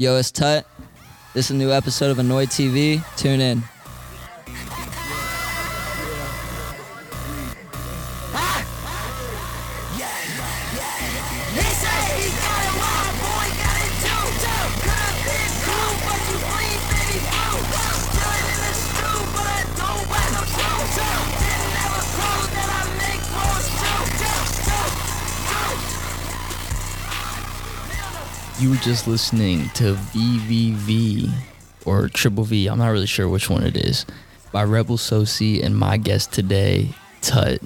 Yo, it's Tut. This is a new episode of ANoiD TV. Tune in. You were just listening to VVV or Triple V. I'm not really sure which one it is by Rebel Sosi and my guest today, Tut.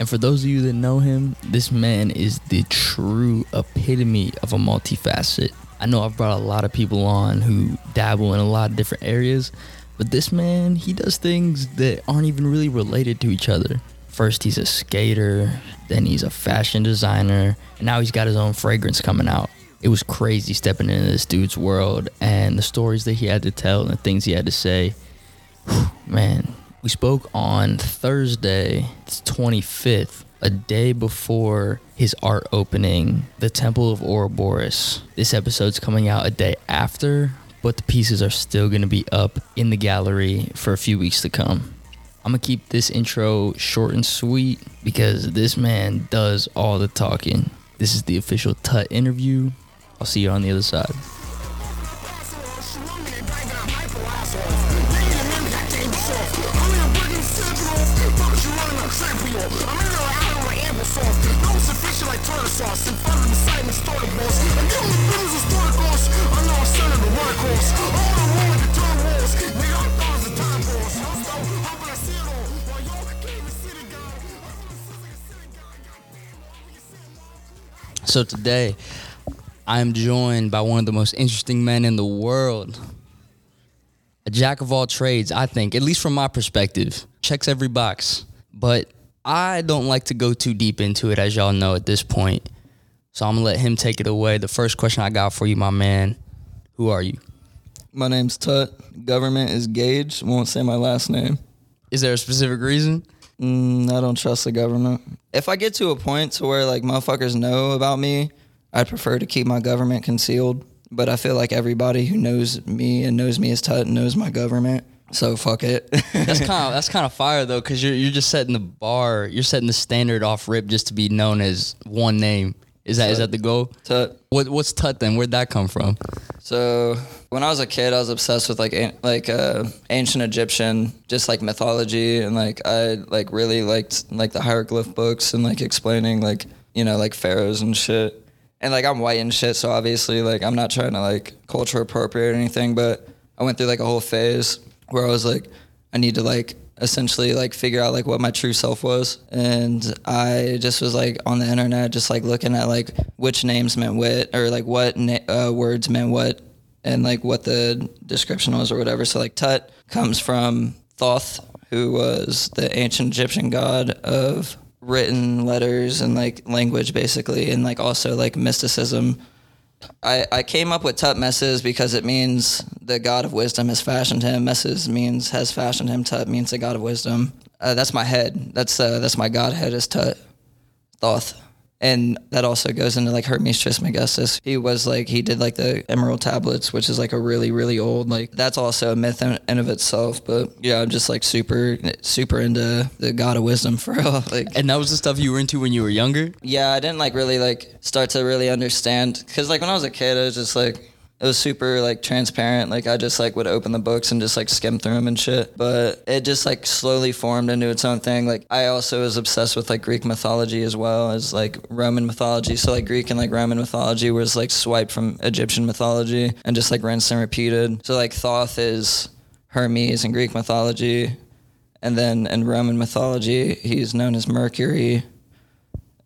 And for those of you that know him, this man is the true epitome of a multifacet. I know I've brought a lot of people on who dabble in a lot of different areas, but this man, he does things that aren't even really related to each other. First, he's a skater, then he's a fashion designer, and now he's got his own fragrance coming out. It was crazy stepping into this dude's world and the stories that he had to tell and the things he had to say. Whew, man, we spoke on Thursday, the 25th, a day before his art opening, the Temple of Ouroboros. This episode's coming out a day after, but the pieces are still going to be up in the gallery for a few weeks to come. I'm going to keep this intro short and sweet because this man does all the talking. This is the official Tut interview. I'll see you on the other side. So today, I am joined by one of the most interesting men in the world. A jack of all trades, I think, at least from my perspective. Checks every box. But I don't like to go too deep into it, as y'all know at this point. So I'm gonna let him take it away. The first question I got for you, my man, who are you? My name's Tut. Government is Gage. Won't say my last name. Is there a specific reason? Mm, I don't trust the government. If I get to a point to where like motherfuckers know about me, I'd prefer to keep my government concealed. But I feel like everybody who knows me and knows me as Tut knows my government. So fuck it. That's kind of that's kind of fire though, because you're you're just setting the bar, you're setting the standard off rip just to be known as one name. Is that is that the goal? Tut. What what's Tut then? Where'd that come from? So when I was a kid, I was obsessed with like like uh, ancient Egyptian, just like mythology, and like I like really liked like the hieroglyph books and like explaining like you know like pharaohs and shit. And like I'm white and shit, so obviously like I'm not trying to like culture appropriate or anything, but I went through like a whole phase where I was like, I need to like essentially like figure out like what my true self was. And i just was like on the internet just like looking at like which names meant what or like what na- uh, words meant what and like what the description was or whatever. So like tut comes from thoth who was the ancient egyptian god of written letters and like language basically and like also like mysticism I, I came up with Tut Messes because it means the God of wisdom has fashioned him. Messes means has fashioned him. Tut means the God of wisdom. Uh, that's my head. That's uh, that's my Godhead is Tut, Thoth, and that also goes into like Hermes Trismegistus. He was like he did like the Emerald Tablets, which is like a really really old like that's also a myth in, in of itself. But yeah, I'm just like super super into the God of wisdom for real. Like And that was the stuff you were into when you were younger. yeah, I didn't like really like start to really understand because like when I was a kid, I was just like it was super like transparent. Like I just like would open the books and just like skim through them and shit. But it just like slowly formed into its own thing. Like I also was obsessed with like Greek mythology as well as like Roman mythology. So like Greek and like Roman mythology was like swiped from Egyptian mythology and just like rinsed and repeated. So like Thoth is Hermes in Greek mythology. And then in Roman mythology, he's known as Mercury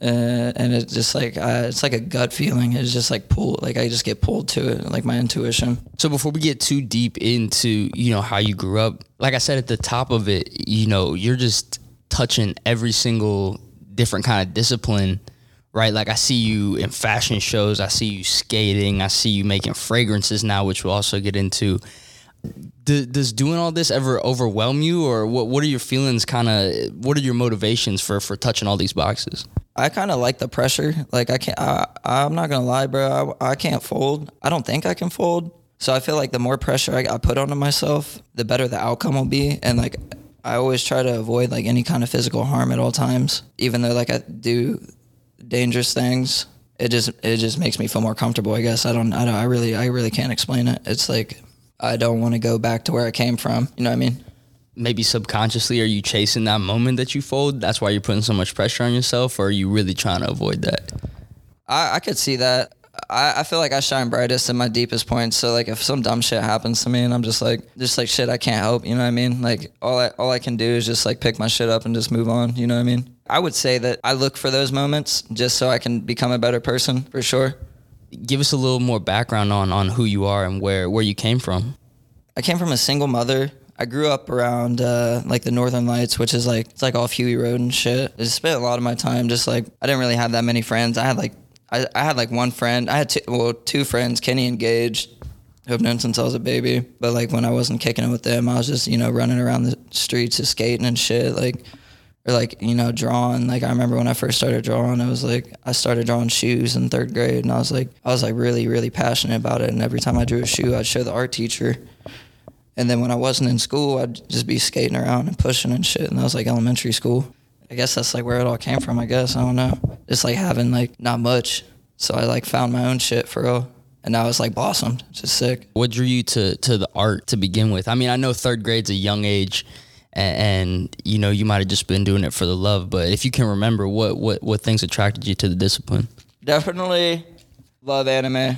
uh, and it's just like uh, it's like a gut feeling. It's just like pull, like I just get pulled to it, like my intuition. So before we get too deep into, you know, how you grew up, like I said at the top of it, you know, you're just touching every single different kind of discipline, right? Like I see you in fashion shows, I see you skating, I see you making fragrances now, which we'll also get into. Does doing all this ever overwhelm you, or what? What are your feelings? Kind of, what are your motivations for for touching all these boxes? I kind of like the pressure. Like I can't. I, I'm not gonna lie, bro. I, I can't fold. I don't think I can fold. So I feel like the more pressure I, I put onto myself, the better the outcome will be. And like I always try to avoid like any kind of physical harm at all times. Even though like I do dangerous things, it just it just makes me feel more comfortable. I guess I don't. I don't. I really. I really can't explain it. It's like I don't want to go back to where I came from. You know what I mean? Maybe subconsciously, are you chasing that moment that you fold? That's why you're putting so much pressure on yourself, or are you really trying to avoid that? I, I could see that. I, I feel like I shine brightest in my deepest points. So like if some dumb shit happens to me and I'm just like just like shit I can't help, you know what I mean? Like all I all I can do is just like pick my shit up and just move on, you know what I mean? I would say that I look for those moments just so I can become a better person for sure. Give us a little more background on on who you are and where where you came from. I came from a single mother. I grew up around uh, like the Northern Lights, which is like it's like off Huey Road and shit. I spent a lot of my time just like I didn't really have that many friends. I had like I, I had like one friend. I had two, well two friends, Kenny and Gage, who I've known since I was a baby. But like when I wasn't kicking it with them, I was just you know running around the streets, just skating and shit. Like or like you know drawing. Like I remember when I first started drawing, I was like I started drawing shoes in third grade, and I was like I was like really really passionate about it. And every time I drew a shoe, I'd show the art teacher. And then when I wasn't in school, I'd just be skating around and pushing and shit. And that was like elementary school. I guess that's like where it all came from. I guess I don't know. Just like having like not much, so I like found my own shit for real, and now it's like blossomed. It's just sick. What drew you to to the art to begin with? I mean, I know third grade's a young age, and, and you know you might have just been doing it for the love. But if you can remember, what what what things attracted you to the discipline? Definitely love anime.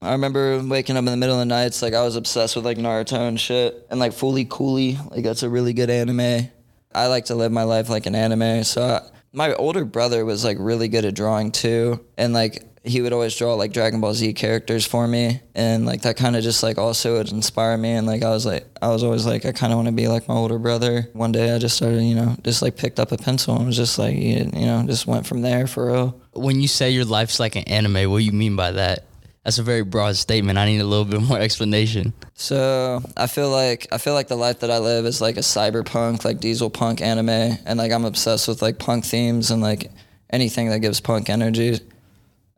I remember waking up in the middle of the nights, like I was obsessed with like Naruto and shit, and like Fooly Cooly, like that's a really good anime. I like to live my life like an anime, so I, my older brother was like really good at drawing too, and like he would always draw like Dragon Ball Z characters for me, and like that kind of just like also would inspire me, and like I was like I was always like I kind of want to be like my older brother. One day I just started, you know, just like picked up a pencil and was just like you know just went from there for real. When you say your life's like an anime, what do you mean by that? That's a very broad statement. I need a little bit more explanation. So I feel like I feel like the life that I live is like a cyberpunk, like diesel punk anime, and like I'm obsessed with like punk themes and like anything that gives punk energy.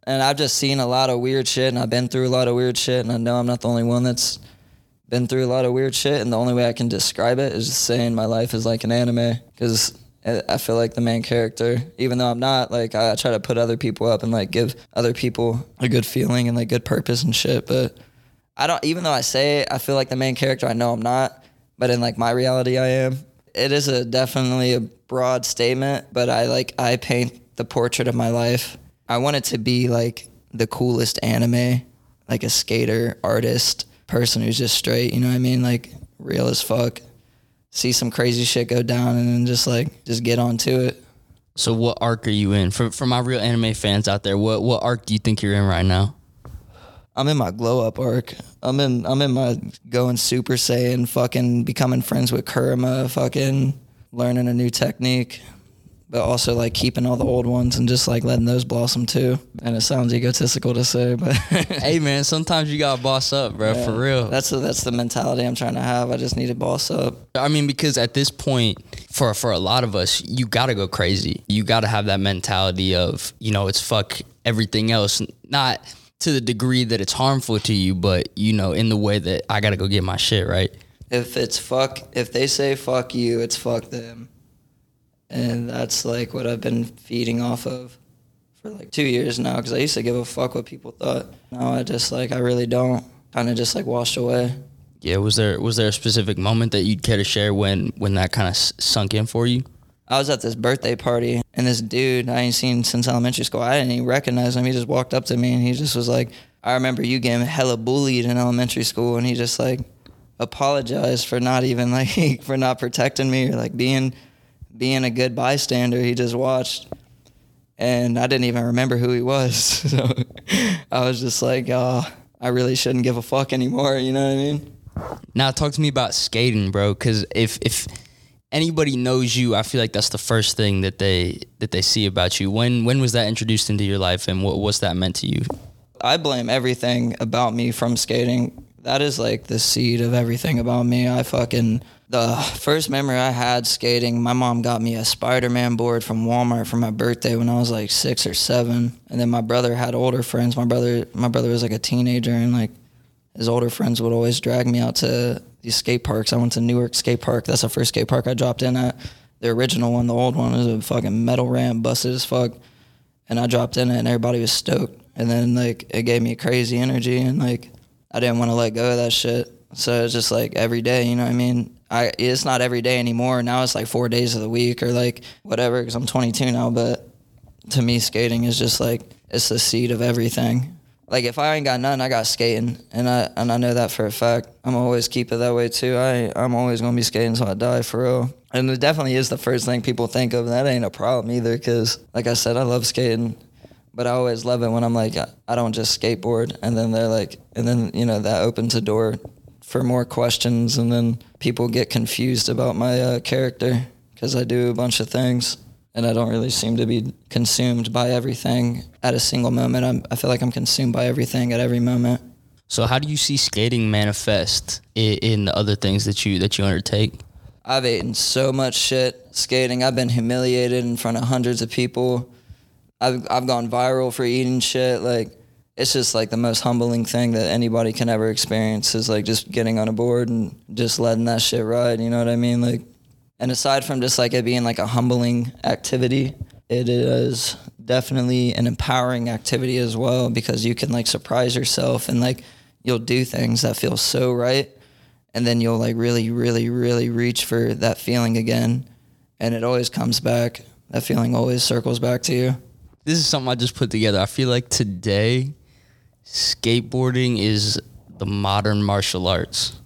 And I've just seen a lot of weird shit, and I've been through a lot of weird shit, and I know I'm not the only one that's been through a lot of weird shit. And the only way I can describe it is just saying my life is like an anime, because I feel like the main character, even though I'm not, like I try to put other people up and like give other people a good feeling and like good purpose and shit. But I don't, even though I say it, I feel like the main character. I know I'm not, but in like my reality, I am. It is a definitely a broad statement, but I like I paint the portrait of my life. I want it to be like the coolest anime, like a skater, artist, person who's just straight. You know what I mean? Like real as fuck see some crazy shit go down and then just like just get onto it. So, what arc are you in? For for my real anime fans out there, what what arc do you think you're in right now? I'm in my glow up arc. I'm in I'm in my going Super Saiyan, fucking becoming friends with Kurama, fucking learning a new technique, but also like keeping all the old ones and just like letting those blossom too. And it sounds egotistical to say, but hey man, sometimes you gotta boss up, bro. For real. that's the, that's the mentality I'm trying to have. I just need to boss up. I mean, because at this point, for for a lot of us, you gotta go crazy. You gotta have that mentality of, you know, it's fuck everything else. Not to the degree that it's harmful to you, but you know, in the way that I gotta go get my shit right. If it's fuck, if they say fuck you, it's fuck them. And that's like what I've been feeding off of for like two years now. Because I used to give a fuck what people thought. Now I just like I really don't. Kind of just like washed away. Yeah, was there was there a specific moment that you'd care to share when when that kind of s- sunk in for you? I was at this birthday party and this dude I ain't seen since elementary school. I didn't even recognize him. He just walked up to me and he just was like, "I remember you getting hella bullied in elementary school," and he just like apologized for not even like for not protecting me or like being being a good bystander. He just watched. And I didn't even remember who he was. So I was just like, oh, I really shouldn't give a fuck anymore. You know what I mean? Now talk to me about skating, bro. Because if if anybody knows you, I feel like that's the first thing that they that they see about you. When when was that introduced into your life, and what what's that meant to you? I blame everything about me from skating that is like the seed of everything about me. I fucking the first memory I had skating, my mom got me a Spider-Man board from Walmart for my birthday when I was like 6 or 7. And then my brother had older friends. My brother my brother was like a teenager and like his older friends would always drag me out to these skate parks. I went to Newark Skate Park. That's the first skate park I dropped in at. The original one, the old one, was a fucking metal ramp, busted as fuck. And I dropped in it, and everybody was stoked. And then like it gave me crazy energy, and like I didn't want to let go of that shit. So it's just like every day, you know what I mean? I it's not every day anymore. Now it's like four days of the week or like whatever. Because I'm 22 now, but to me, skating is just like it's the seed of everything. Like if I ain't got none, I got skating, and I and I know that for a fact. I'm always keep it that way too. I I'm always gonna be skating until I die for real. And it definitely is the first thing people think of. And that ain't a problem either, because like I said, I love skating, but I always love it when I'm like I, I don't just skateboard, and then they're like, and then you know that opens a door for more questions, and then people get confused about my uh, character because I do a bunch of things and I don't really seem to be consumed by everything at a single moment. I'm, I feel like I'm consumed by everything at every moment. So how do you see skating manifest in, in the other things that you that you undertake? I've eaten so much shit skating. I've been humiliated in front of hundreds of people. I've I've gone viral for eating shit. Like it's just like the most humbling thing that anybody can ever experience is like just getting on a board and just letting that shit ride. You know what I mean? Like and aside from just like it being like a humbling activity, it is definitely an empowering activity as well because you can like surprise yourself and like you'll do things that feel so right. And then you'll like really, really, really reach for that feeling again. And it always comes back. That feeling always circles back to you. This is something I just put together. I feel like today skateboarding is the modern martial arts.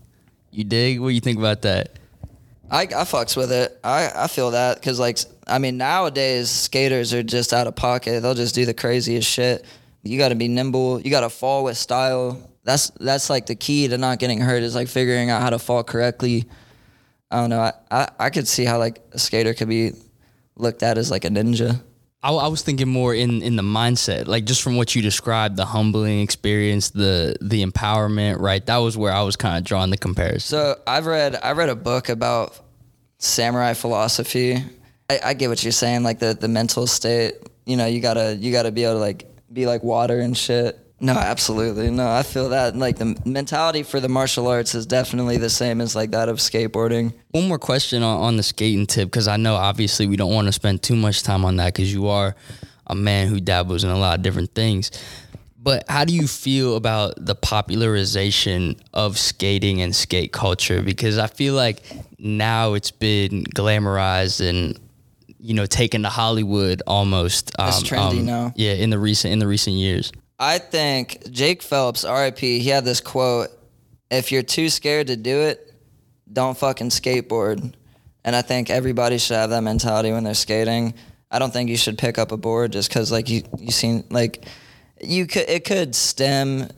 You dig? What do you think about that? I, I fucks with it. I, I feel that because like I mean nowadays skaters are just out of pocket. They'll just do the craziest shit. You got to be nimble. You got to fall with style. That's that's like the key to not getting hurt is like figuring out how to fall correctly. I don't know. I, I, I could see how like a skater could be looked at as like a ninja. I, I was thinking more in in the mindset, like just from what you described, the humbling experience, the the empowerment, right? That was where I was kind of drawing the comparison. So I've read I read a book about samurai philosophy. I, I get what you're saying, like the the mental state. You know, you gotta you gotta be able to like be like water and shit. No, absolutely. No, I feel that like the mentality for the martial arts is definitely the same as like that of skateboarding. One more question on, on the skating tip, because I know obviously we don't want to spend too much time on that because you are a man who dabbles in a lot of different things. But how do you feel about the popularization of skating and skate culture? Because I feel like now it's been glamorized and you know taken to Hollywood almost. It's um, trendy um, now. Yeah, in the recent in the recent years. I think Jake Phelps, RIP, he had this quote: "If you're too scared to do it, don't fucking skateboard." And I think everybody should have that mentality when they're skating. I don't think you should pick up a board just because like you you seen like you could it could stem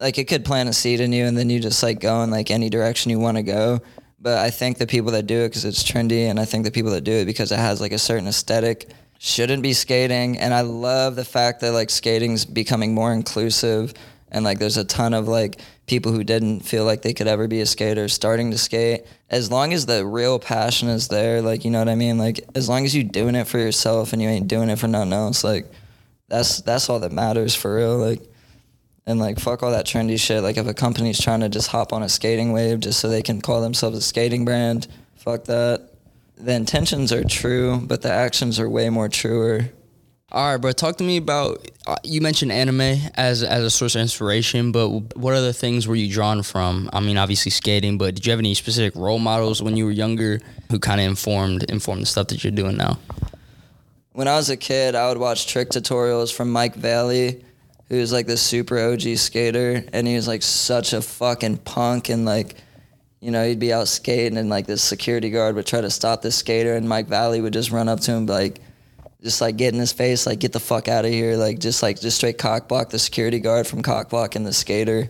like it could plant a seed in you and then you just like go in like any direction you want to go. But I think the people that do it because it's trendy, and I think the people that do it because it has like a certain aesthetic shouldn't be skating. And I love the fact that like skating's becoming more inclusive, and like there's a ton of like people who didn't feel like they could ever be a skater starting to skate. As long as the real passion is there, like you know what I mean. Like as long as you're doing it for yourself and you ain't doing it for nothing else, like that's that's all that matters for real. Like and like fuck all that trendy shit. Like if a company's trying to just hop on a skating wave just so they can call themselves a skating brand, fuck that. The intentions are true, but the actions are way more truer. All right, bro. Talk to me about. Uh, you mentioned anime as as a source of inspiration, but what other things were you drawn from? I mean, obviously skating, but did you have any specific role models when you were younger who kind of informed informed the stuff that you're doing now? When I was a kid, I would watch trick tutorials from Mike Vallely, who's like this super OG skater, and he was like such a fucking punk and like. You know, he'd be out skating and like this security guard would try to stop this skater and Mike Vallely would just run up to him like, just like get in his face, like get the fuck out of here, like just like just straight cock block the security guard from cock blocking the skater.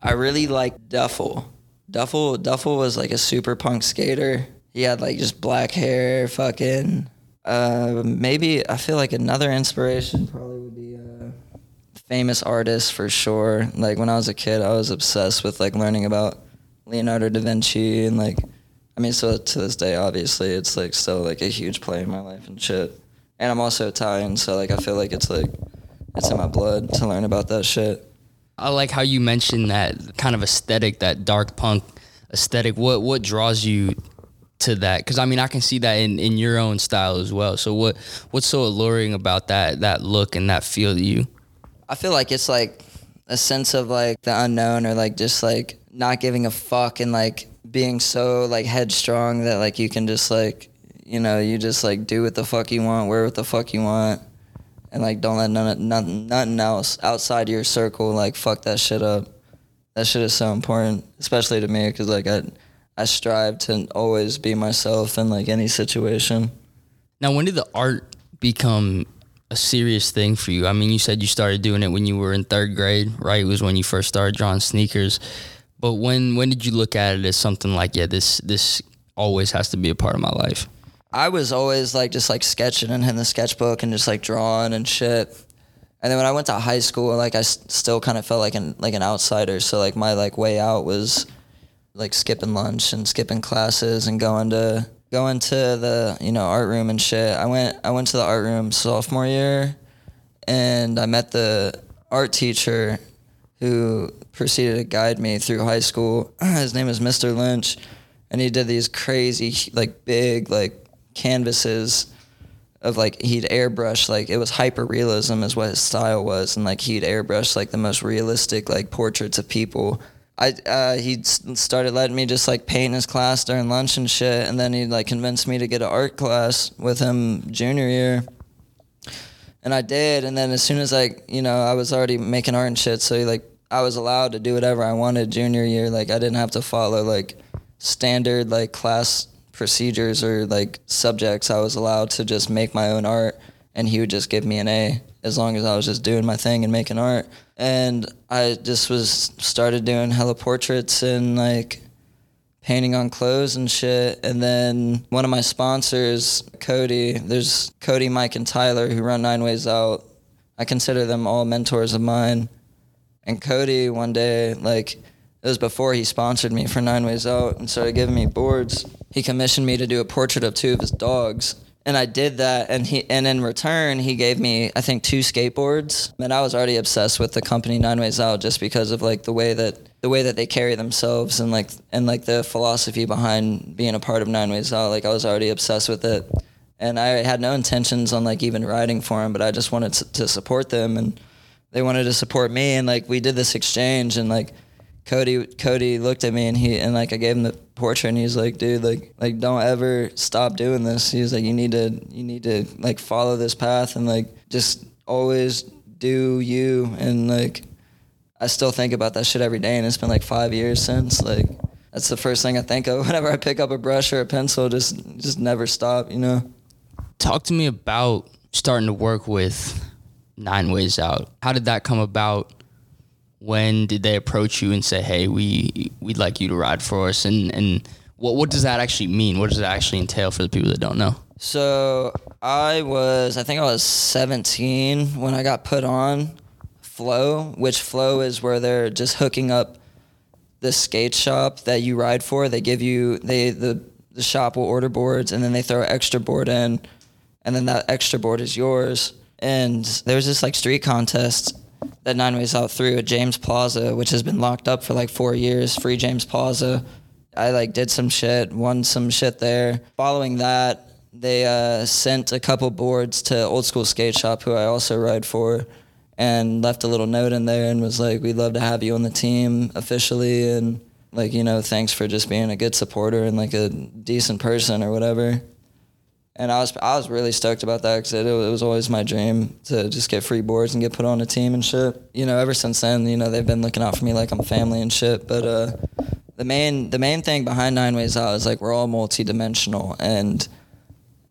I really like Duffel. Duffel Duffel was like a super punk skater. He had like just black hair, fucking. Uh, maybe I feel like another inspiration probably would be uh, famous artists for sure. Like when I was a kid, I was obsessed with like learning about Leonardo da Vinci and like, I mean, so to this day, obviously, it's like still like a huge play in my life and shit. And I'm also Italian, so like I feel like it's like it's in my blood to learn about that shit. I like how you mentioned that kind of aesthetic, that dark punk aesthetic. What what draws you to that? Because I mean, I can see that in, in your own style as well. So what what's so alluring about that that look and that feel to you? I feel like it's like a sense of like the unknown or like just like not giving a fuck and like being so like headstrong that like you can just like you know you just like do what the fuck you want, wear what the fuck you want, and like don't let none nothing nothing else outside your circle like fuck that shit up. That shit is so important, especially to me because like I I strive to always be myself in like any situation. Now, when did the art become a serious thing for you? I mean, you said you started doing it when you were in third grade, right? It was when you first started drawing sneakers. But when when did you look at it as something like, yeah, this this always has to be a part of my life? I was always like just like sketching and in the sketchbook and just like drawing and shit. And then when I went to high school, like I s- still kind of felt like an like an outsider. So like my like way out was like skipping lunch and skipping classes and going to going to the you know art room and shit. I went I went to the art room sophomore year, and I met the art teacher who proceeded to guide me through high school. His name is Mr. Lynch, and he did these crazy like big like canvases of like he'd airbrush like it was hyper realism is what his style was and like he'd airbrush like the most realistic like portraits of people i uh he started letting me just like paint in his class during lunch and shit and then he like convinced me to get an art class with him junior year and i did and then as soon as like you know i was already making art and shit so like i was allowed to do whatever i wanted junior year like i didn't have to follow like standard like class procedures or like subjects. I was allowed to just make my own art and he would just give me an a as long as i was just doing my thing and making art. And i just was started doing hella portraits and like painting on clothes and shit and then one of my sponsors cody there's cody mike and tyler who run nine ways out i consider them all mentors of mine and Cody one day, like it was before he sponsored me for Nine Ways Out and started giving me boards. He commissioned me to do a portrait of two of his dogs. And I did that and he and in return he gave me I think two skateboards. And I was already obsessed with the company Nine Ways Out just because of like the way that the way that they carry themselves and like and like the philosophy behind being a part of Nine Ways Out. Like I was already obsessed with it. And I had no intentions on like even writing for them, but I just wanted to support them and they wanted to support me and like we did this exchange and like Cody Cody looked at me and he and like I gave him the portrait and he's like dude like like don't ever stop doing this he was like you need to you need to like follow this path and like just always do you and like I still think about that shit every day and it's been like 5 years since like that's the first thing I think of whenever I pick up a brush or a pencil just just never stop you know Talk to me about starting to work with Nine Ways Out. How did that come about? When did they approach you and say, "Hey, we we'd like you to ride for us"? And and what what does that actually mean? What does it actually entail for the people that don't know? So I was, I think I was 17 when I got put on Flow, which Flow is where they're just hooking up the skate shop that you ride for. They give you, they the the shop will order boards and then they throw an extra board in, and then that extra board is yours. And there was this like street contest that Nine Ways Out threw at James Plaza, which has been locked up for like four years. Free James Plaza. I like did some shit, won some shit there. Following that, they uh, sent a couple boards to Old School Skate Shop, who I also ride for, and left a little note in there and was like, "We'd love to have you on the team officially, and like you know, thanks for just being a good supporter and like a decent person or whatever." And I was I was really stoked about that because it, it was always my dream to just get free boards and get put on a team and shit. You know, ever since then, you know, they've been looking out for me like I'm family and shit. But uh, the main the main thing behind Nine Ways Out is like we're all multidimensional and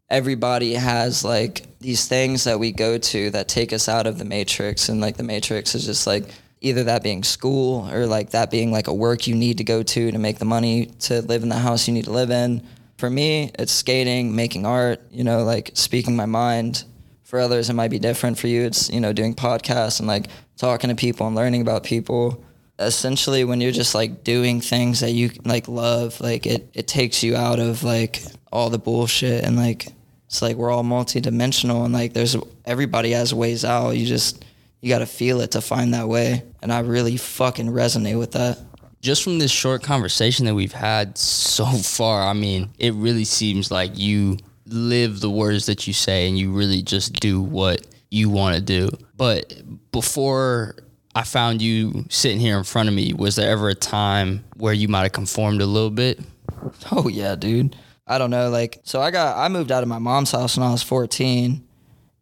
everybody has like these things that we go to that take us out of the matrix and like the matrix is just like either that being school or like that being like a work you need to go to to make the money to live in the house you need to live in for me it's skating making art you know like speaking my mind. For others it might be different. For you it's you know doing podcasts and like talking to people and learning about people. Essentially when you're just like doing things that you like love like it it takes you out of like all the bullshit and like it's like we're all multidimensional and like there's everybody has ways out. You just you got to feel it to find that way. And i really fucking resonate with that just from this short conversation that we've had so far, I mean, it really seems like you live the words that you say and you really just do what you want to do. But before I found you sitting here in front of me, was there ever a time where you might have conformed a little bit? Oh yeah, dude. I don't know. Like, so I got I moved out of my mom's house when I was 14,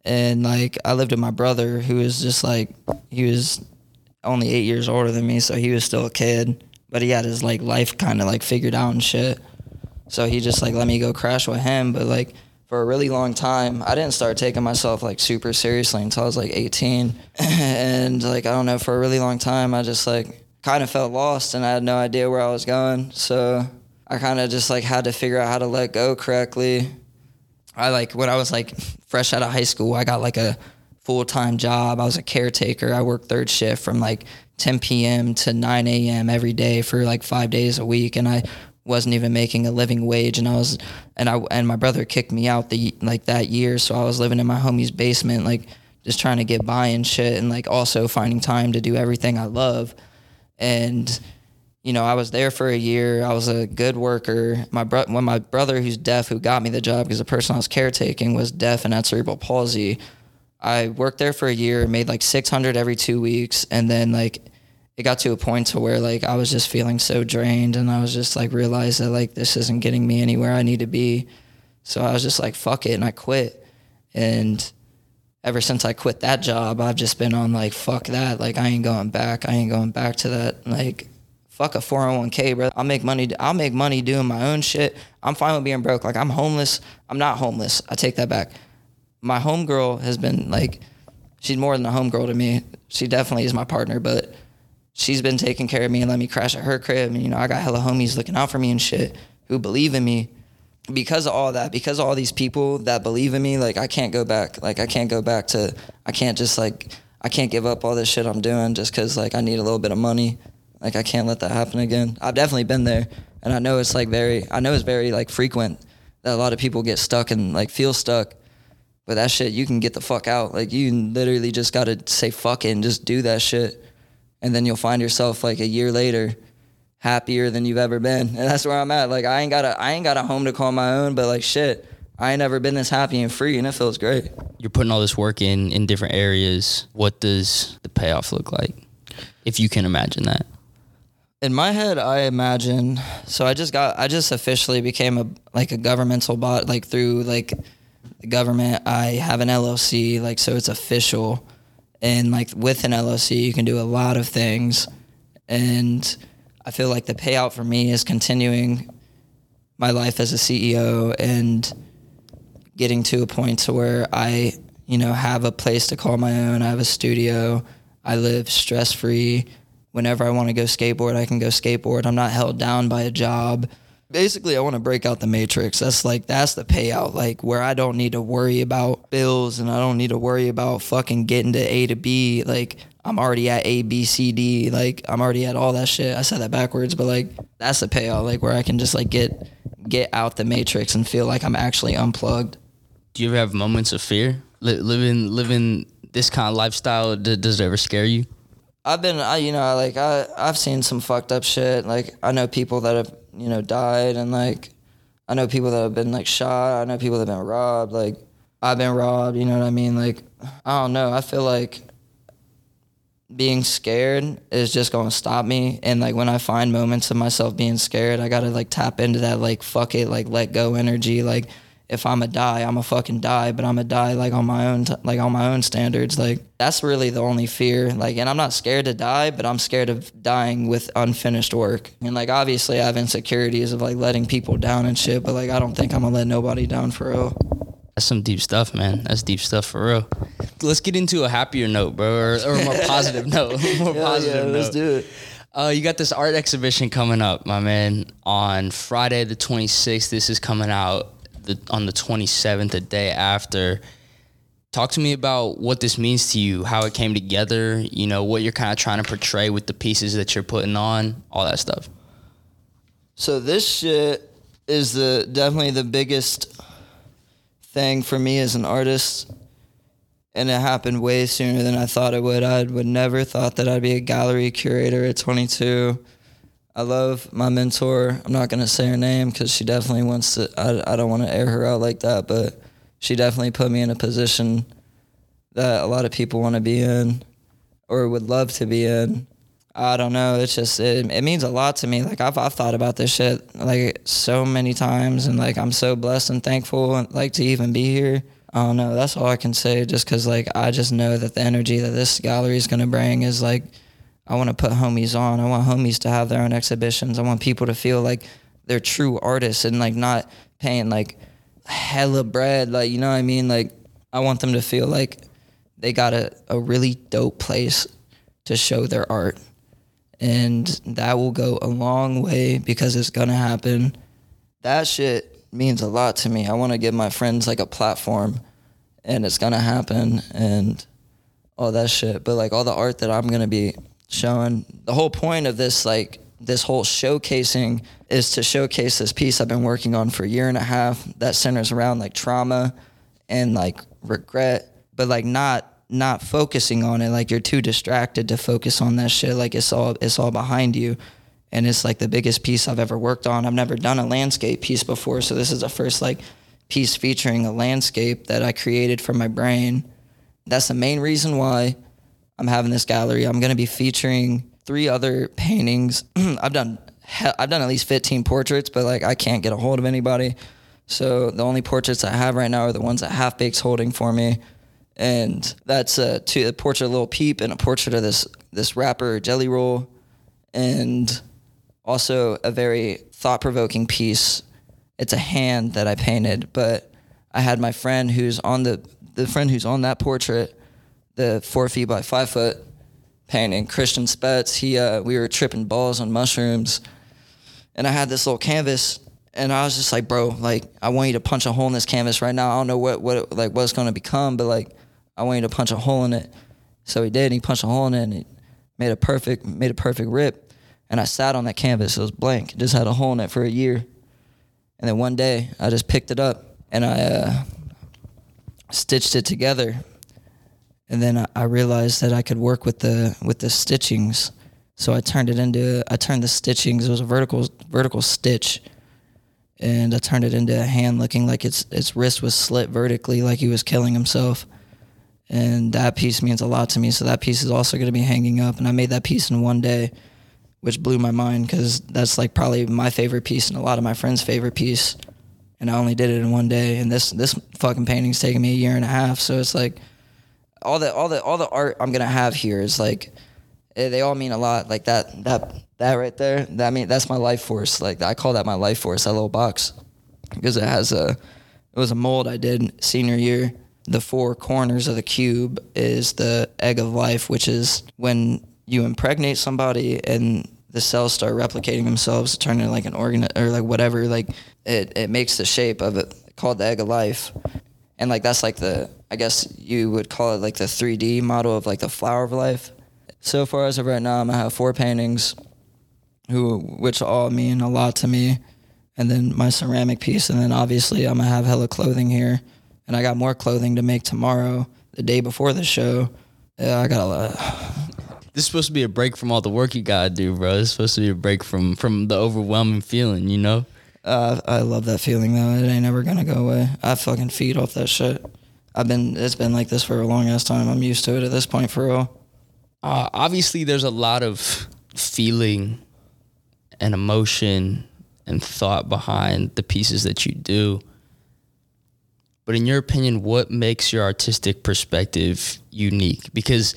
and like I lived with my brother who was just like he was only eight years older than me, so he was still a kid, but he had his like life kind of like figured out and shit. So he just like let me go crash with him, but like for a really long time, I didn't start taking myself like super seriously until I was like 18, and like I don't know for a really long time, I just like kind of felt lost and I had no idea where I was going. So I kind of just like had to figure out how to let go correctly. I like when I was like fresh out of high school, I got like a full time job. I was a caretaker. I worked third shift from like 10 p.m. to 9 a.m. every day for like five days a week, and I wasn't even making a living wage. And I was, and I and my brother kicked me out the like that year, so I was living in my homie's basement, like just trying to get by and shit, and like also finding time to do everything I love, and you know, I was there for a year. I was a good worker. My bro- when my brother, who's deaf, who got me the job because the person I was caretaking was deaf and had cerebral palsy. I worked there for a year, made like 600 every two weeks, and then like it got to a point to where like I was just feeling so drained, and I was just like realized that like this isn't getting me anywhere I need to be. So I was just like fuck it, and I quit. And ever since I quit that job, I've just been on like fuck that. Like I ain't going back. I ain't going back to that. Like fuck a 401k, bro. I'll make money. I'll make money doing my own shit. I'm fine with being broke. Like I'm homeless. I'm not homeless. I take that back. My homegirl has been like, she's more than a homegirl to me. She definitely is my partner, but she's been taking care of me and let me crash at her crib. And you know, I got hella homies looking out for me and shit who believe in me. Because of all that, because of all these people that believe in me, like I can't go back. Like I can't go back to. I can't just like. I can't give up all this shit I'm doing just because like I need a little bit of money. Like I can't let that happen again. I've definitely been there, and I know it's like very. I know it's very like frequent that a lot of people get stuck and like feel stuck. But that shit, you can get the fuck out. Like you literally just gotta say fuck it and just do that shit, and then you'll find yourself like a year later, happier than you've ever been. And that's where I'm at. Like I ain't got a I ain't got a home to call my own, but like shit, I ain't never been this happy and free, and it feels great. You're putting all this work in in different areas. What does the payoff look like? If you can imagine that. in my head i imagine so i just got i just officially became a like a governmental bot like through like the government i have an llc like so it's official. And like with an llc you can do a lot of things. And i feel like the payout for me is continuing my life as a ceo and getting to a point to where i you know have a place to call my own. I have a studio. I live stress free whenever I want to go skateboard, I can go skateboard. I'm not held down by a job. Basically, I want to break out the matrix. That's like that's the payout, like where I don't need to worry about bills and I don't need to worry about fucking getting to A to B. Like I'm already at A, B, C, D. Like I'm already at all that shit. I said that backwards, but like that's the payout, like where I can just like get get out the matrix and feel like I'm actually unplugged. Do you ever have moments of fear Li- living living this kind of lifestyle? D- does it ever scare you? I've been, I, you know, like I, I've seen some fucked up shit. Like I know people that have, you know, died, and like I know people that have been like shot. I know people that have been robbed. Like I've been robbed. You know what I mean? Like I don't know. I feel like being scared is just going to stop me. And like when I find moments of myself being scared, I gotta like tap into that like fuck it, like let go energy. Like if I'm a die, I'm a fucking die, but I'm a die like on my own, t- like on my own standards. Like that's really the only fear. Like, and I'm not scared to die, but I'm scared of dying with unfinished work. And like, obviously, I have insecurities of like letting people down and shit, but like, I don't think I'm gonna let nobody down for real. That's some deep stuff, man. That's deep stuff for real. Let's get into a happier note, bro, or, or a more positive note. more positive note. Let's do it. Uh, you got this art exhibition coming up, my man, on Friday the 26th. This is coming out the, on the 27th, the day after. talk to me about what this means to you, how it came together, you know, what you're kind of trying to portray with the pieces that you're putting on, all that stuff. So this shit is the definitely the biggest thing for me as an artist. And it happened way sooner than I thought it would. I would never thought that I'd be a gallery curator at 22. I love my mentor. I'm not gonna say her name because she definitely wants to. I, I don't want to air her out like that, but she definitely put me in a position that a lot of people want to be in or would love to be in. I don't know. It's just it, it means a lot to me. Like I've I've thought about this shit like so many times, and like I'm so blessed and thankful, and like to even be here. I don't know. That's all I can say. Just because like I just know that the energy that this gallery is gonna bring is like I want to put homies on. I want homies to have their own exhibitions. I want people to feel like they're true artists and like not paying like hella bread. Like you know what I mean? Like I want them to feel like they got a, a really dope place to show their art and that will go a long way because it's gonna happen. That shit means a lot to me. I want to give my friends like a platform, and it's gonna happen, and all that shit. But like all the art that I'm gonna be showing, the whole point of this like this whole showcasing is to showcase this piece I've been working on for a year and a half that centers around like trauma and like regret, but like not not focusing on it like you're too distracted to focus on that shit like it's all it's all behind you and it's like the biggest piece I've ever worked on. I've never done a landscape piece before, so this is the first like piece featuring a landscape that I created from my brain. That's the main reason why I'm having this gallery. I'm going to be featuring three other paintings. I've done I've done at least 15 portraits, but like I can't get a hold of anybody. So the only portraits I have right now are the ones that Half Baked's holding for me and that's a, two, a portrait of Lil Peep and a portrait of this this rapper Jelly Roll, and also a very thought provoking piece. It's a hand that I painted, but I had my friend who's on the the friend who's on that portrait, the four feet by five foot painting, Christian Spetz. He uh, we were tripping balls on mushrooms, and I had this little canvas and I was just like, bro, like I want you to punch a hole in this canvas right now. I don't know what what it, like what it's gonna become, but like I want you to punch a hole in it. So he did. And he punched a hole in it, and it made a perfect made a perfect rip. And I sat on that canvas. It was blank. It just had a hole in it for a year. And then one day, I just picked it up and I uh, stitched it together. And then I, realized that I could work with the with the stitchings. So I turned it into I turned the stitchings. It was a vertical vertical stitch and I turned it into a hand looking like its its wrist was slit vertically, like he was killing himself. And that piece means a lot to me. So that piece is also going to be hanging up. And I made that piece in one day, which blew my mind because that's like probably my favorite piece and a lot of my friends' favorite piece. And I only did it in one day. And this this fucking painting's taking me a year and a half. So it's like all the all the all the art I'm gonna have here is like eh, they all mean a lot. Like that that that right there. That mean that's my life force. Like I call that my life force. That little box because it has a it was a mold I did senior year. The four corners of the cube is the egg of life, which is when you impregnate somebody and the cells start replicating themselves to turn into like an organ or like whatever. Like it it makes the shape of it called the egg of life. And like that's like the I guess you would call it like the 3D model of like the flower of life. So far as of right now, I'm gonna have four paintings who which all mean a lot to me and then my ceramic piece and then obviously i'm gonna have hella clothing here and i got more clothing to make tomorrow the day before the show yeah i got a lot This is supposed to be a break from all the work you gotta do, bro. It's supposed to be a break from from the overwhelming feeling, you know. Uh, i love that feeling though. It ain't never gonna go away. I fucking feed off that shit. I've been it's been like this for a long ass time. I'm used to it at this point for real. Uh, obviously, there's a lot of feeling and emotion and thought behind the pieces that you do. But in your opinion, what makes your artistic perspective unique? Because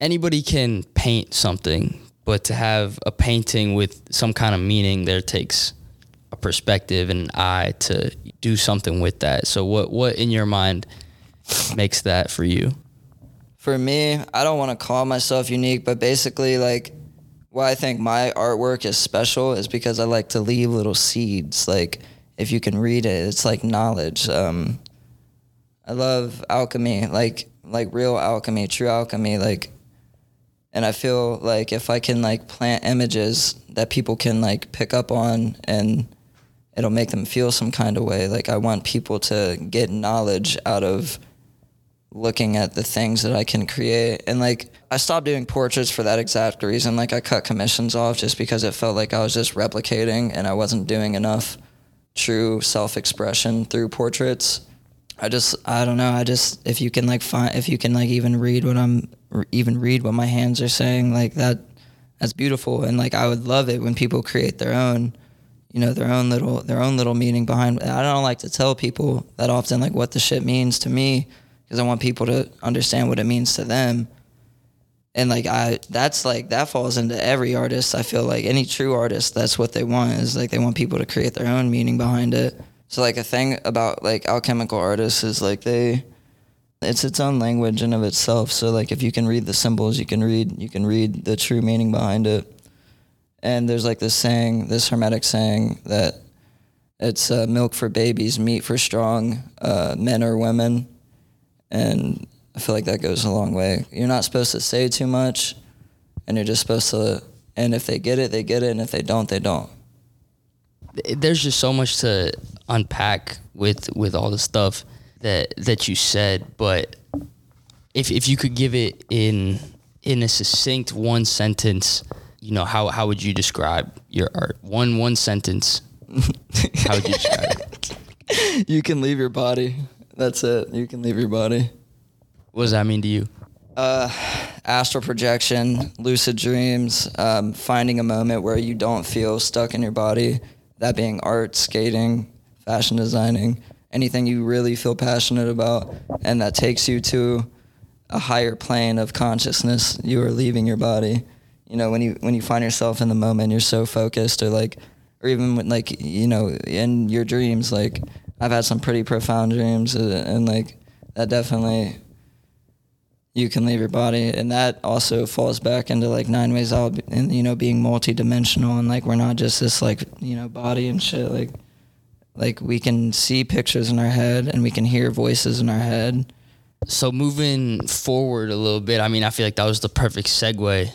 anybody can paint something, but to have a painting with some kind of meaning, there takes a perspective and an eye to do something with that. So, what what in your mind makes that for you? for me, I don't want to call myself unique, but basically, like, why I think my artwork is special is because I like to leave little seeds. Like, if you can read it, it's like knowledge. Um, I love alchemy, like like real alchemy, true alchemy, like and I feel like if I can like plant images that people can like pick up on and it'll make them feel some kind of way. Like I want people to get knowledge out of looking at the things that I can create. And like I stopped doing portraits for that exact reason. Like I cut commissions off just because it felt like I was just replicating and I wasn't doing enough true self-expression through portraits. I just I don't know. I just if you can like find if you can like even read what I'm even read what my hands are saying like that that's beautiful. And like I would love it when people create their own you know their own little their own little meaning behind I don't like to tell people that often like what the shit means to me because I want people to understand what it means to them. And like I that's like that falls into every artist. I feel like any true artist that's what they want is like they want people to create their own meaning behind it. So like a thing about like alchemical artists is like they it's its own language in of itself. So like if you can read the symbols you can read you can read the true meaning behind it. And there's like this saying this hermetic saying that it's uh, milk for babies meat for strong uh, men or women. And i feel like that goes a long way. You're not supposed to say too much and you're just supposed to and if they get it they get it and if they don't they don't. There's just so much to unpack with with all the stuff that that you said but if if you could give it in in a succinct one sentence you know how how would you describe your art? One one sentence. How would you describe it? You can leave your body. That's it. You can leave your body. What does that mean to you? Uh, astral projection, lucid dreams, um, finding a moment where you don't feel stuck in your body. That being art, skating, fashion designing, anything you really feel passionate about, and that takes you to a higher plane of consciousness. You are leaving your body. You know, when you when you find yourself in the moment, you're so focused, or like, or even when, like you know, in your dreams. Like, I've had some pretty profound dreams, uh, and like that definitely you can leave your body and that also falls back into like nine ways out and you know being multi-dimensional and like we're not just this like you know body and shit like like we can see pictures in our head and we can hear voices in our head. So moving forward a little bit i mean i feel like that was the perfect segue.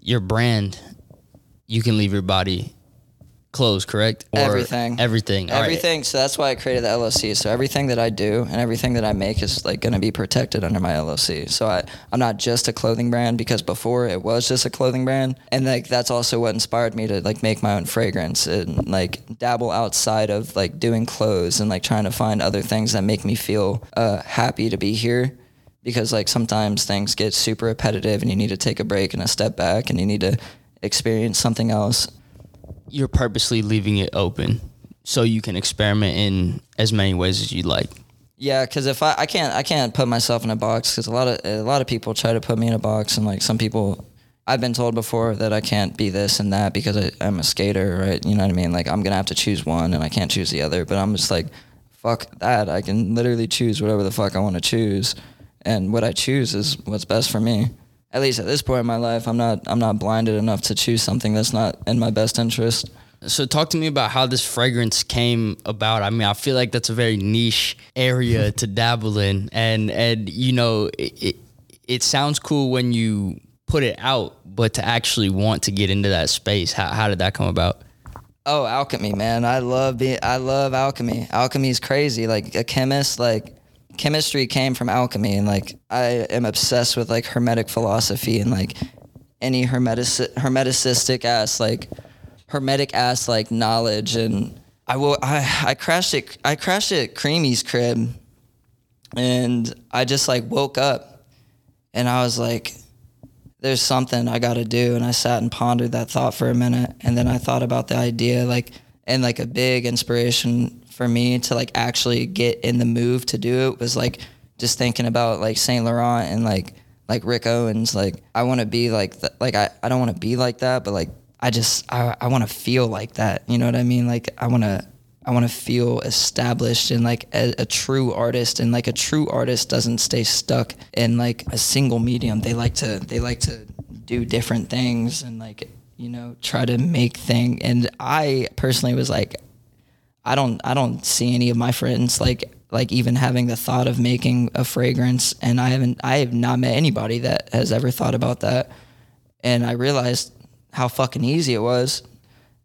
Your brand you can leave your body clothes correct? Or Everything. everything. All right. everything. So that's why i created the llc so everything that i do and everything that i make is like going to be protected under my llc so I, i'm not just a clothing brand because before it was just a clothing brand. And like that's also what inspired me to like make my own fragrance and like dabble outside of like doing clothes and like trying to find other things that make me feel uh, happy to be here. Because like sometimes things get super repetitive and you need to take a break and a step back and you need to experience something else you're purposely leaving it open so you can experiment in as many ways as you like Yeah, because if I, I can't I can't put myself in a box because a lot of a lot of people try to put me in a box and like some people I've been told before that I can't be this and that because I, I'm a skater, right? You know what I mean? Like I'm gonna have to choose one and I can't choose the other. But I'm just like, fuck that. I can literally choose whatever the fuck I want to choose, and what I choose is what's best for me. At least at this point in my life, I'm not I'm not blinded enough to choose something that's not in my best interest. So talk to me about how this fragrance came about. I mean, I feel like that's a very niche area to dabble in, and and you know, it, it it sounds cool when you put it out, but to actually want to get into that space, how how did that come about? Oh, alchemy, man! I love being. I love alchemy. Alchemy is crazy. Like a chemist, like chemistry came from alchemy, and like I am obsessed with like hermetic philosophy and like any hermetic hermeticistic ass like hermetic ass like knowledge. And I will. I I crashed it. I crashed it at Creamy's crib, and I just like woke up, and I was like, there's something I got to do. And I sat and pondered that thought for a minute. And then I thought about the idea, like, and like a big inspiration for me to like actually get in the move to do it was like just thinking about like Saint Laurent and like, like Rick Owens. Like, I want to be like, th- like, I, I don't want to be like that, but like, I just, I, I want to feel like that. You know what I mean? Like, I want to, I want to feel established and like a, a true artist and like a true artist doesn't stay stuck in like a single medium. They like to they like to do different things and like you know try to make thing. And I personally was like, I don't I don't see any of my friends like like even having the thought of making a fragrance. And I haven't I have not met anybody that has ever thought about that. And I realized how fucking easy it was.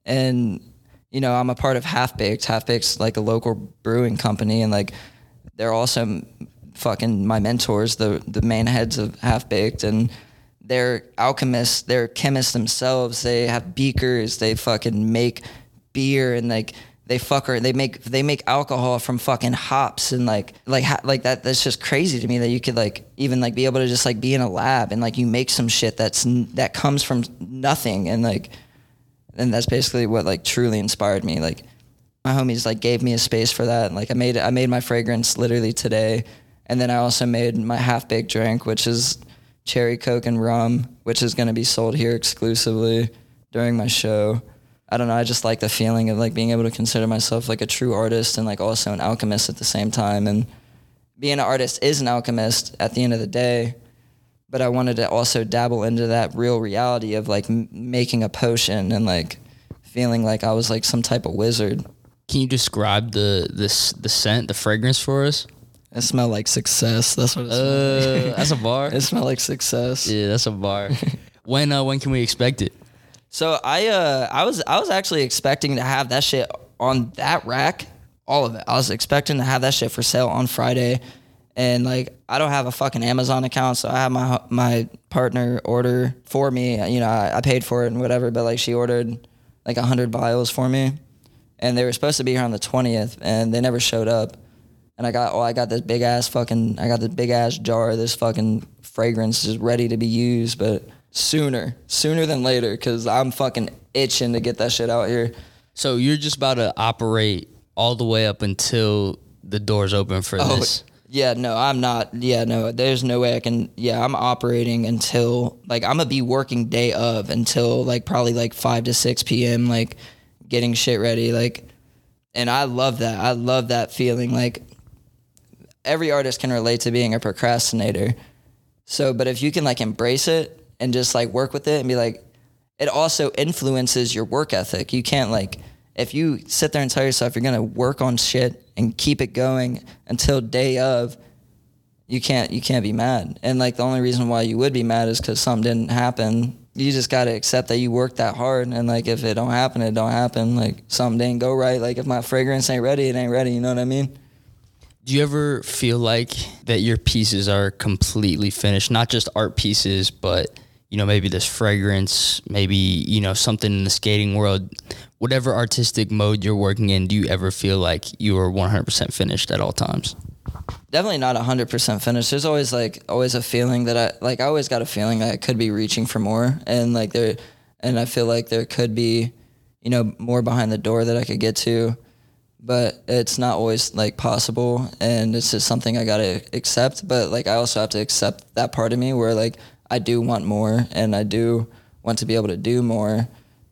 And you know I'm a part of Half Baked. Half Baked's like a local brewing company. And like they're also fucking my mentors the the main heads of Half Baked. And they're alchemists. They're chemists themselves. They have beakers. They fucking make beer. And like they fucker they make they make alcohol from fucking hops and like like like that that's just crazy to me that you could like even like be able to just like be in a lab and like you make some shit that's that comes from nothing and like and that's basically what like truly inspired me. Like my homies like gave me a space for that. And like I made I made my fragrance literally today. And then I also made my half baked drink which is cherry coke and rum which is going to be sold here exclusively during my show I don't know. I just like the feeling of like being able to consider myself like a true artist and like also an alchemist at the same time. And being an artist is an alchemist at the end of the day. But I wanted to also dabble into that real reality of like m- making a potion and like feeling like I was like some type of wizard. Can you describe the this the scent, the fragrance for us? It smelled like success. That's what it smelled. Uh, that's a bar. It smelled like success. Yeah, that's a bar. when uh, when can we expect it? So I uh I was I was actually expecting to have that shit on that rack, all of it. I was expecting to have that shit for sale on Friday, and like I don't have a fucking Amazon account, so I have my my partner order for me. You know, I, I paid for it and whatever, but like she ordered like hundred vials for me, and they were supposed to be here on the twentieth, and they never showed up. And I got oh I got this big ass fucking I got this big ass jar of this fucking fragrance just ready to be used, but sooner sooner than later because I'm fucking itching to get that shit out here. So you're just about to operate all the way up until the doors open for oh, this. Oh, yeah, no, I'm not. Yeah, no, there's no way I can. Yeah, I'm operating until like I'm gonna be working day of until like probably like five to six p.m. Like getting shit ready. Like, and I love that. I love that feeling. Like every artist can relate to being a procrastinator. So, but if you can like embrace it and just like work with it and be like, it also influences your work ethic. You can't like, if you sit there and tell yourself you're gonna work on shit and keep it going until day of, you can't you can't be mad. And like the only reason why you would be mad is because something didn't happen. You just gotta accept that you worked that hard, and like if it don't happen, it don't happen. Like something didn't go right. Like if my fragrance ain't ready, it ain't ready. You know what I mean? Do you ever feel like that your pieces are completely finished? Not just art pieces, but you know, maybe this fragrance, maybe, you know, something in the skating world, whatever artistic mode you're working in, do you ever feel like you are 100% finished at all times? definitely not 100% finished. There's always like always a feeling that i like i always got a feeling that i could be reaching for more. And like there and i feel like there could be you know more behind the door that i could get to. But it's not always like possible. And it's just something i gotta accept. But like i also have to accept that part of me where like i do want more and i do want to be able to do more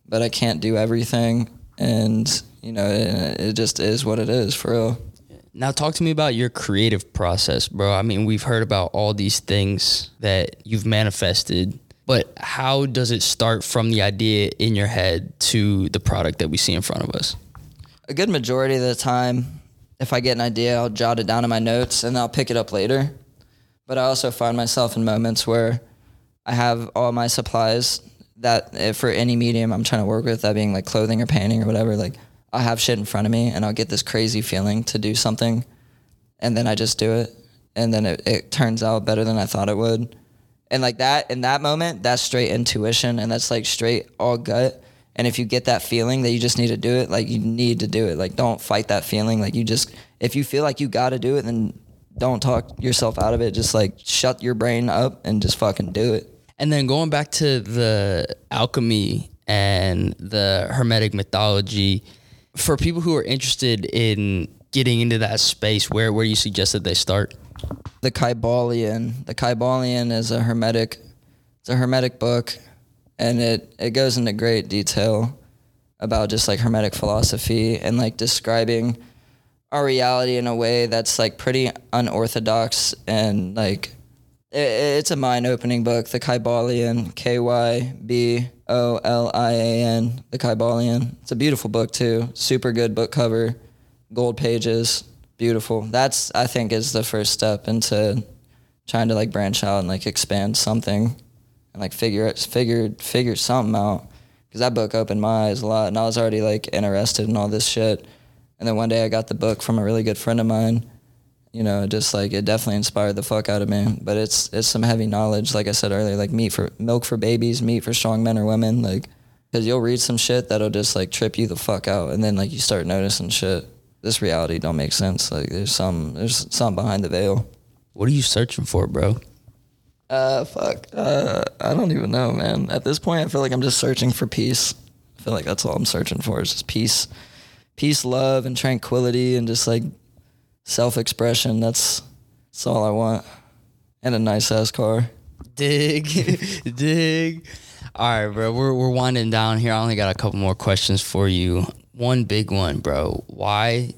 but i can't do everything and you know it, it just is what it is for real Now, talk to me about your creative process, bro. I mean, we've heard about all these things that you've manifested, but how does it start from the idea in your head to the product that we see in front of us? a good majority of the time, if I get an idea, I'll jot it down in my notes and I'll pick it up later. But I also find myself in moments where I have all my supplies that if for any medium I'm trying to work with, that being like clothing or painting or whatever, like I have shit in front of me and I'll get this crazy feeling to do something and then I just do it. And then it, it turns out better than I thought it would. And like that, in that moment, that's straight intuition and that's like straight all gut. And if you get that feeling that you just need to do it, like you need to do it. Like don't fight that feeling. Like you just, if you feel like you got to do it, then don't talk yourself out of it. Just like shut your brain up and just fucking do it. And then going back to the alchemy and the hermetic mythology, for people who are interested in getting into that space, where where you suggest that they start? the Kybalion. The Kybalion is a hermetic. It's a hermetic book, and it it goes into great detail about just like hermetic philosophy and like describing our reality in a way that's like pretty unorthodox and like it, it's a mind opening book. The Kybalion, K Y B O L I A N. The Kybalion. It's a beautiful book too. Super good book cover, gold pages. beautiful. That's I think is the first step into trying to like branch out and like expand something and like figure it figure figure something out. Cause that book opened my eyes a lot, and I was already like interested in all this shit. And then one day I got the book from a really good friend of mine. You know, just like it definitely inspired the fuck out of me. But it's it's some heavy knowledge, like I said earlier, like meat for milk for babies, meat for strong men or women, like. Cause you'll read some shit that'll just like trip you the fuck out, and then like you start noticing shit. This reality don't make sense. Like there's some there's something behind the veil. What are you searching for, bro? Uh, fuck. Uh, I don't even know, man. At this point, I feel like I'm just searching for peace. I feel like that's all I'm searching for is just peace, peace, love, and tranquility, and just like self-expression. That's that's all I want, and a nice ass car. Dig, dig. All right, bro. We're we're winding down here. I only got a couple more questions for you. One big one, bro. Why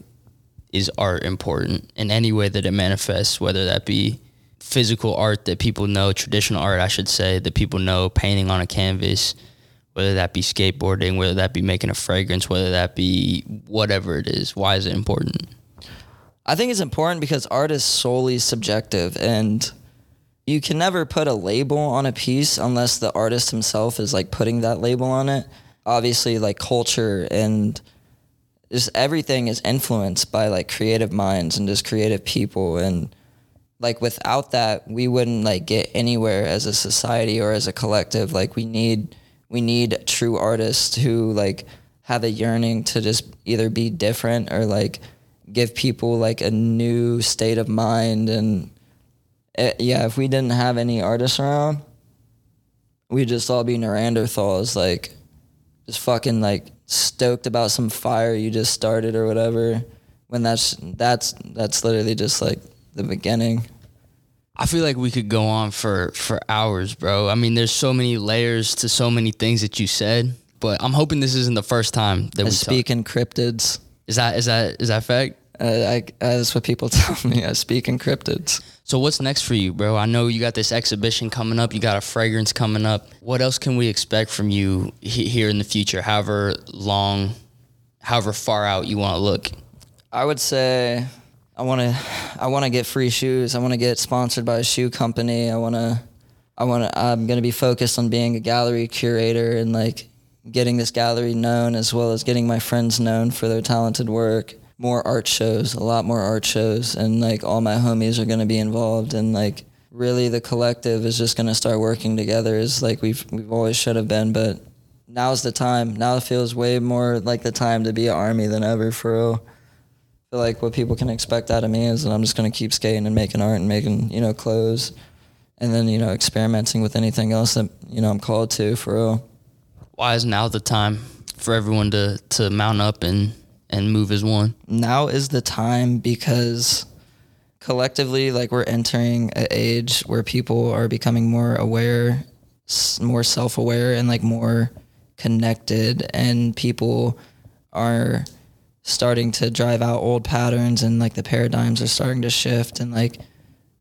is art important in any way that it manifests, whether that be physical art that people know, traditional art, I should say, that people know, painting on a canvas, whether that be skateboarding, whether that be making a fragrance, whether that be whatever it is. Why is it important? I think it's important because art is solely subjective and you can never put a label on a piece unless the artist himself is like putting that label on it. Obviously, like culture and just everything is influenced by like creative minds and just creative people and like without that we wouldn't like get anywhere as a society or as a collective like we need we need true artists who like have a yearning to just either be different or like give people like a new state of mind and eh, yeah if we didn't have any artists around we'd just all be neanderthals like just fucking like stoked about some fire you just started or whatever when that's that's that's literally just like the beginning I feel like we could go on for for hours, bro. I mean, there's so many layers to so many things that you said, but I'm hoping this isn't the first time that I we speak talk. in cryptids Is that is that is that fact? Uh, I, that's what people tell me i speak in cryptids So what's next for you, bro? I know you got this exhibition coming up. You got a fragrance coming up. What else can we expect from you he- here in the future? However long, however far out you want to look. I would say I want to I want to get free shoes. I want to get sponsored by a shoe company. I want to I want to I'm going to be focused on being a gallery curator and like getting this gallery known as well as getting my friends known for their talented work. More art shows, a lot more art shows and like all my homies are going to be involved and like really the collective is just going to start working together as like we've we've always should have been but now's the time. Now it feels way more like the time to be an army than ever for real feel like what people can expect out of me is that I'm just gonna keep skating and making art and making you know clothes, and then you know experimenting with anything else that you know I'm called to for real. Why is now the time for everyone to to mount up and and move as one? Now is the time because collectively, like we're entering an age where people are becoming more aware, more self-aware, and like more connected, and people are starting to drive out old patterns and like the paradigms are starting to shift and like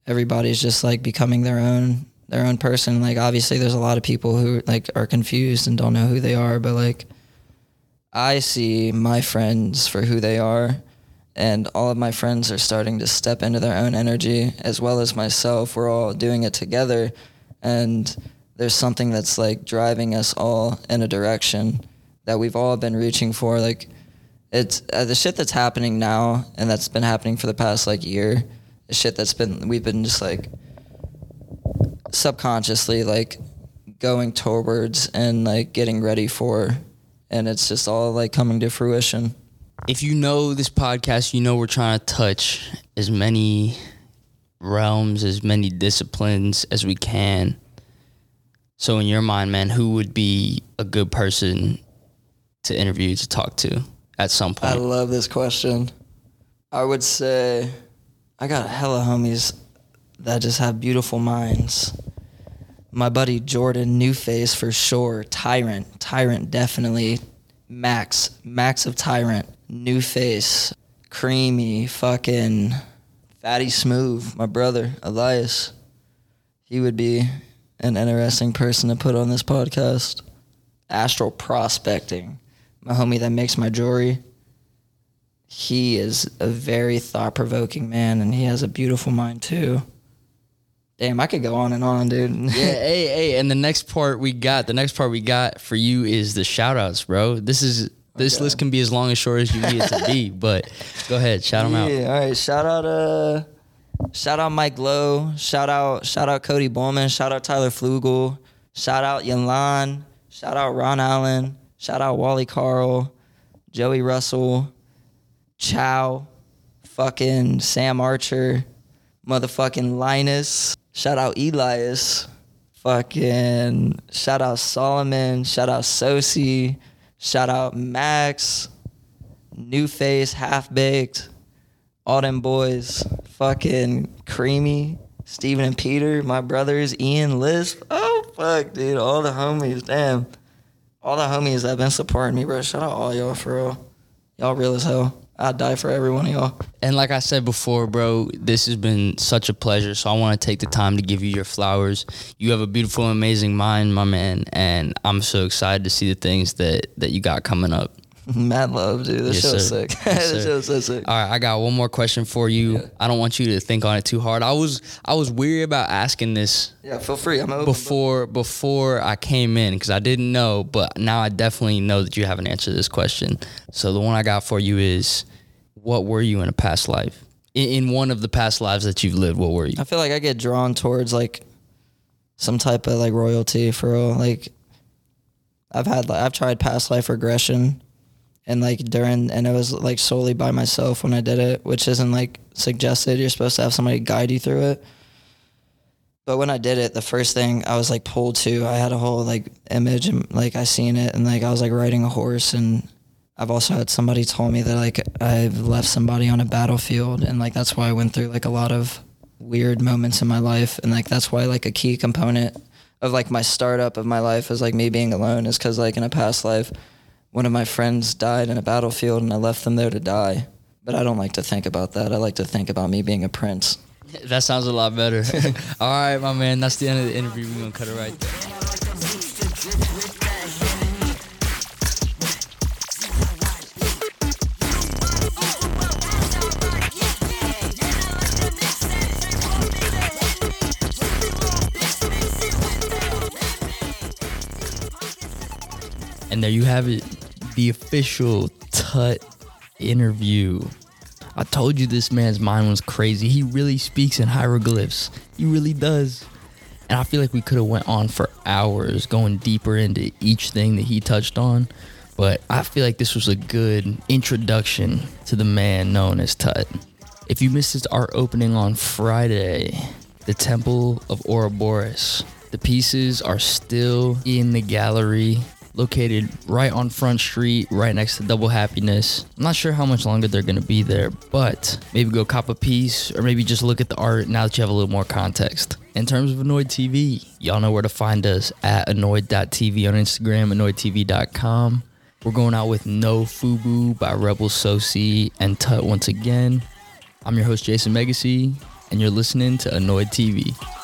everybody's just like becoming their own their own person like obviously there's a lot of people who like are confused and don't know who they are but like i see my friends for who they are and all of my friends are starting to step into their own energy as well as myself. We're all doing it together and there's something that's like driving us all in a direction that we've all been reaching for. Like it's uh, the shit that's happening now and that's been happening for the past like year the shit that's been we've been just like subconsciously like going towards and like getting ready for and it's just all like coming to fruition If you know this podcast, you know we're trying to touch as many realms, as many disciplines as we can. So in your mind, man, who would be a good person to interview to talk to at some point? I love this question. I would say I got hella homies that just have beautiful minds. My buddy Jordan New Face for sure. Tyrant. Tyrant definitely. Max. Max of Tyrant. New Face, Creamy. Fucking Fatty Smooth. My brother, Elias. He would be an interesting person to put on this podcast. Astral prospecting. My homie that makes my jewelry he is a very thought provoking man, and he has a beautiful mind too. Damn, I could go on and on, dude. Yeah, hey, hey, and the next part we got, the next part we got for you is the shout outs, bro. This is this Okay. list can be as long as short as you need it to be, but go ahead, shout them out. Yeah, all right. Shout out, uh, shout out Mike Lowe. Shout out, shout out Cody Bowman. Shout out Tyler Flugel. Shout out Yanlan. Shout out Ron Allen. Shout out Wally Carl, Joey Russell, Chow, fucking Sam Archer, motherfucking Linus. Shout out Elias. Fucking shout out Solomon. Shout out Sosi. Shout out Max. New Face, Half Baked, all them boys, fucking Creamy, Steven and Peter, my brothers, Ian, Lisp. Oh, fuck, dude. All the homies, damn. All the homies that been supporting me, bro. Shout out all y'all for real. Y'all real as hell. I'd die for every one of y'all. And like I said before, bro, this has been such a pleasure. So I want to take the time to give you your flowers. You have a beautiful, amazing mind, my man, and I'm so excited to see the things that that you got coming up. Mad love, dude. This Yes, show's sir. sick. Yes, this show's so sick. All right, I got one more question for you. I don't want you to think on it too hard. I was I was weary about asking this Yeah, feel free. I'm open. before before I came in because I didn't know, but now I definitely know that you have an answer to this question. So the one I got for you is, what were you in a past life? In, in one of the past lives that you've lived, what were you? I feel like I get drawn towards like some type of like royalty for real. Like I've had like I've tried past life regression and like during and it was like solely by myself when I did it, which isn't like suggested. You're supposed to have somebody guide you through it. But when I did it, the first thing I was like pulled to, I had a whole like image and like I seen it and like I was like riding a horse and I've also had somebody tell me that like I've left somebody on a battlefield and like that's why I went through like a lot of weird moments in my life and like that's why like a key component of like my startup of my life is like me being alone is because like in a past life one of my friends died in a battlefield and I left them there to die. But I don't like to think about that. I like to think about me being a prince. That sounds a lot better. All right, my man. That's the end of the interview. We're gonna cut it right there. And there you have it, the official Tut interview. I told you this man's mind was crazy. He really speaks in hieroglyphs. He really does. And I feel like we could have went on for hours going deeper into each thing that he touched on. But I feel like this was a good introduction to the man known as Tut. If you missed his art opening on Friday, the Temple of Ouroboros, the pieces are still in the gallery located right on Front Street, right next to Double Happiness. I'm not sure how much longer they're gonna be there, but maybe go cop a piece or maybe just look at the art now that you have a little more context. In terms of ANoiD TV, y'all know where to find us at anoid.tv on Instagram, anoidtv.com. We're going out with No Fubu by Rebel Sosi and Tut once again. I'm your host, Jason Megacy, and you're listening to ANoiD TV.